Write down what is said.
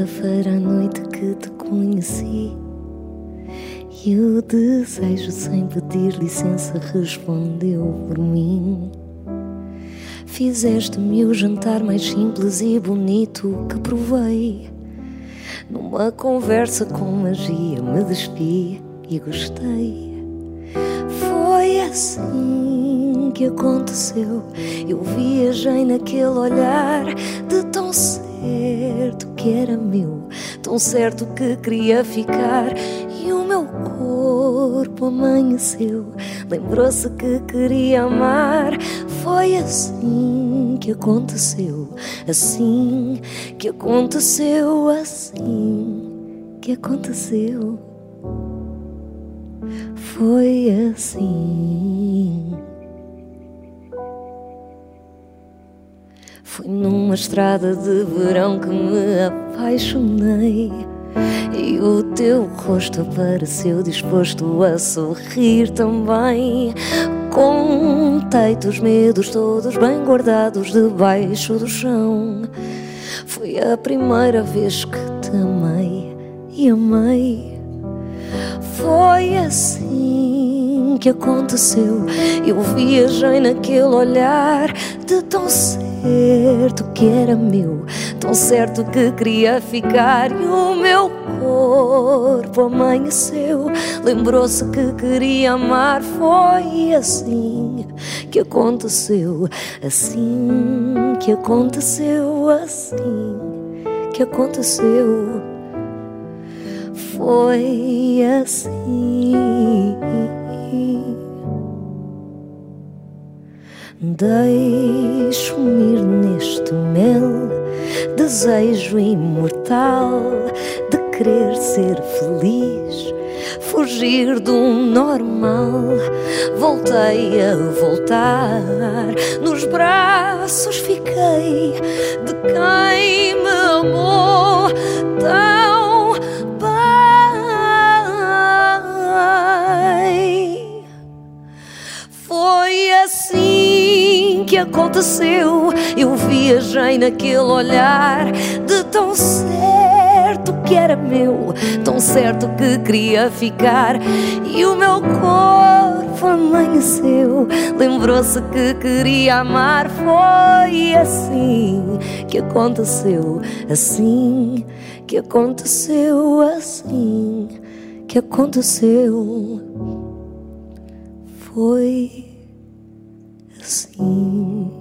quarta-feira à noite que te conheci. E o desejo, sem pedir licença, respondeu por mim. Fizeste-me o jantar mais simples e bonito que provei. Numa conversa com magia me despi e gostei. Foi assim que aconteceu. Eu viajei naquele olhar de tão certo que era meu, tão certo que queria ficar. E o meu corpo amanheceu, lembrou-se que queria amar. Foi assim que aconteceu, assim que aconteceu, assim que aconteceu. Foi assim. Foi numa estrada de verão que me apaixonei. E o teu rosto apareceu disposto a sorrir também. Contei-te os medos todos bem guardados debaixo do chão. Foi a primeira vez que te amei e amei. Foi assim que aconteceu. Eu viajei naquele olhar de tão certo que era meu, tão certo que queria ficar. E o meu corpo amanheceu, lembrou-se que queria amar. Foi assim que aconteceu, assim que aconteceu, assim que aconteceu. Foi assim. Deixo-me ir neste mel, desejo imortal de querer ser feliz, fugir do normal. Voltei a voltar, nos braços fiquei que aconteceu. Eu viajei naquele olhar de tão certo que era meu, tão certo que queria ficar. E o meu corpo amanheceu, lembrou-se que queria amar. Foi assim que aconteceu, assim que aconteceu, assim que aconteceu. Foi assim.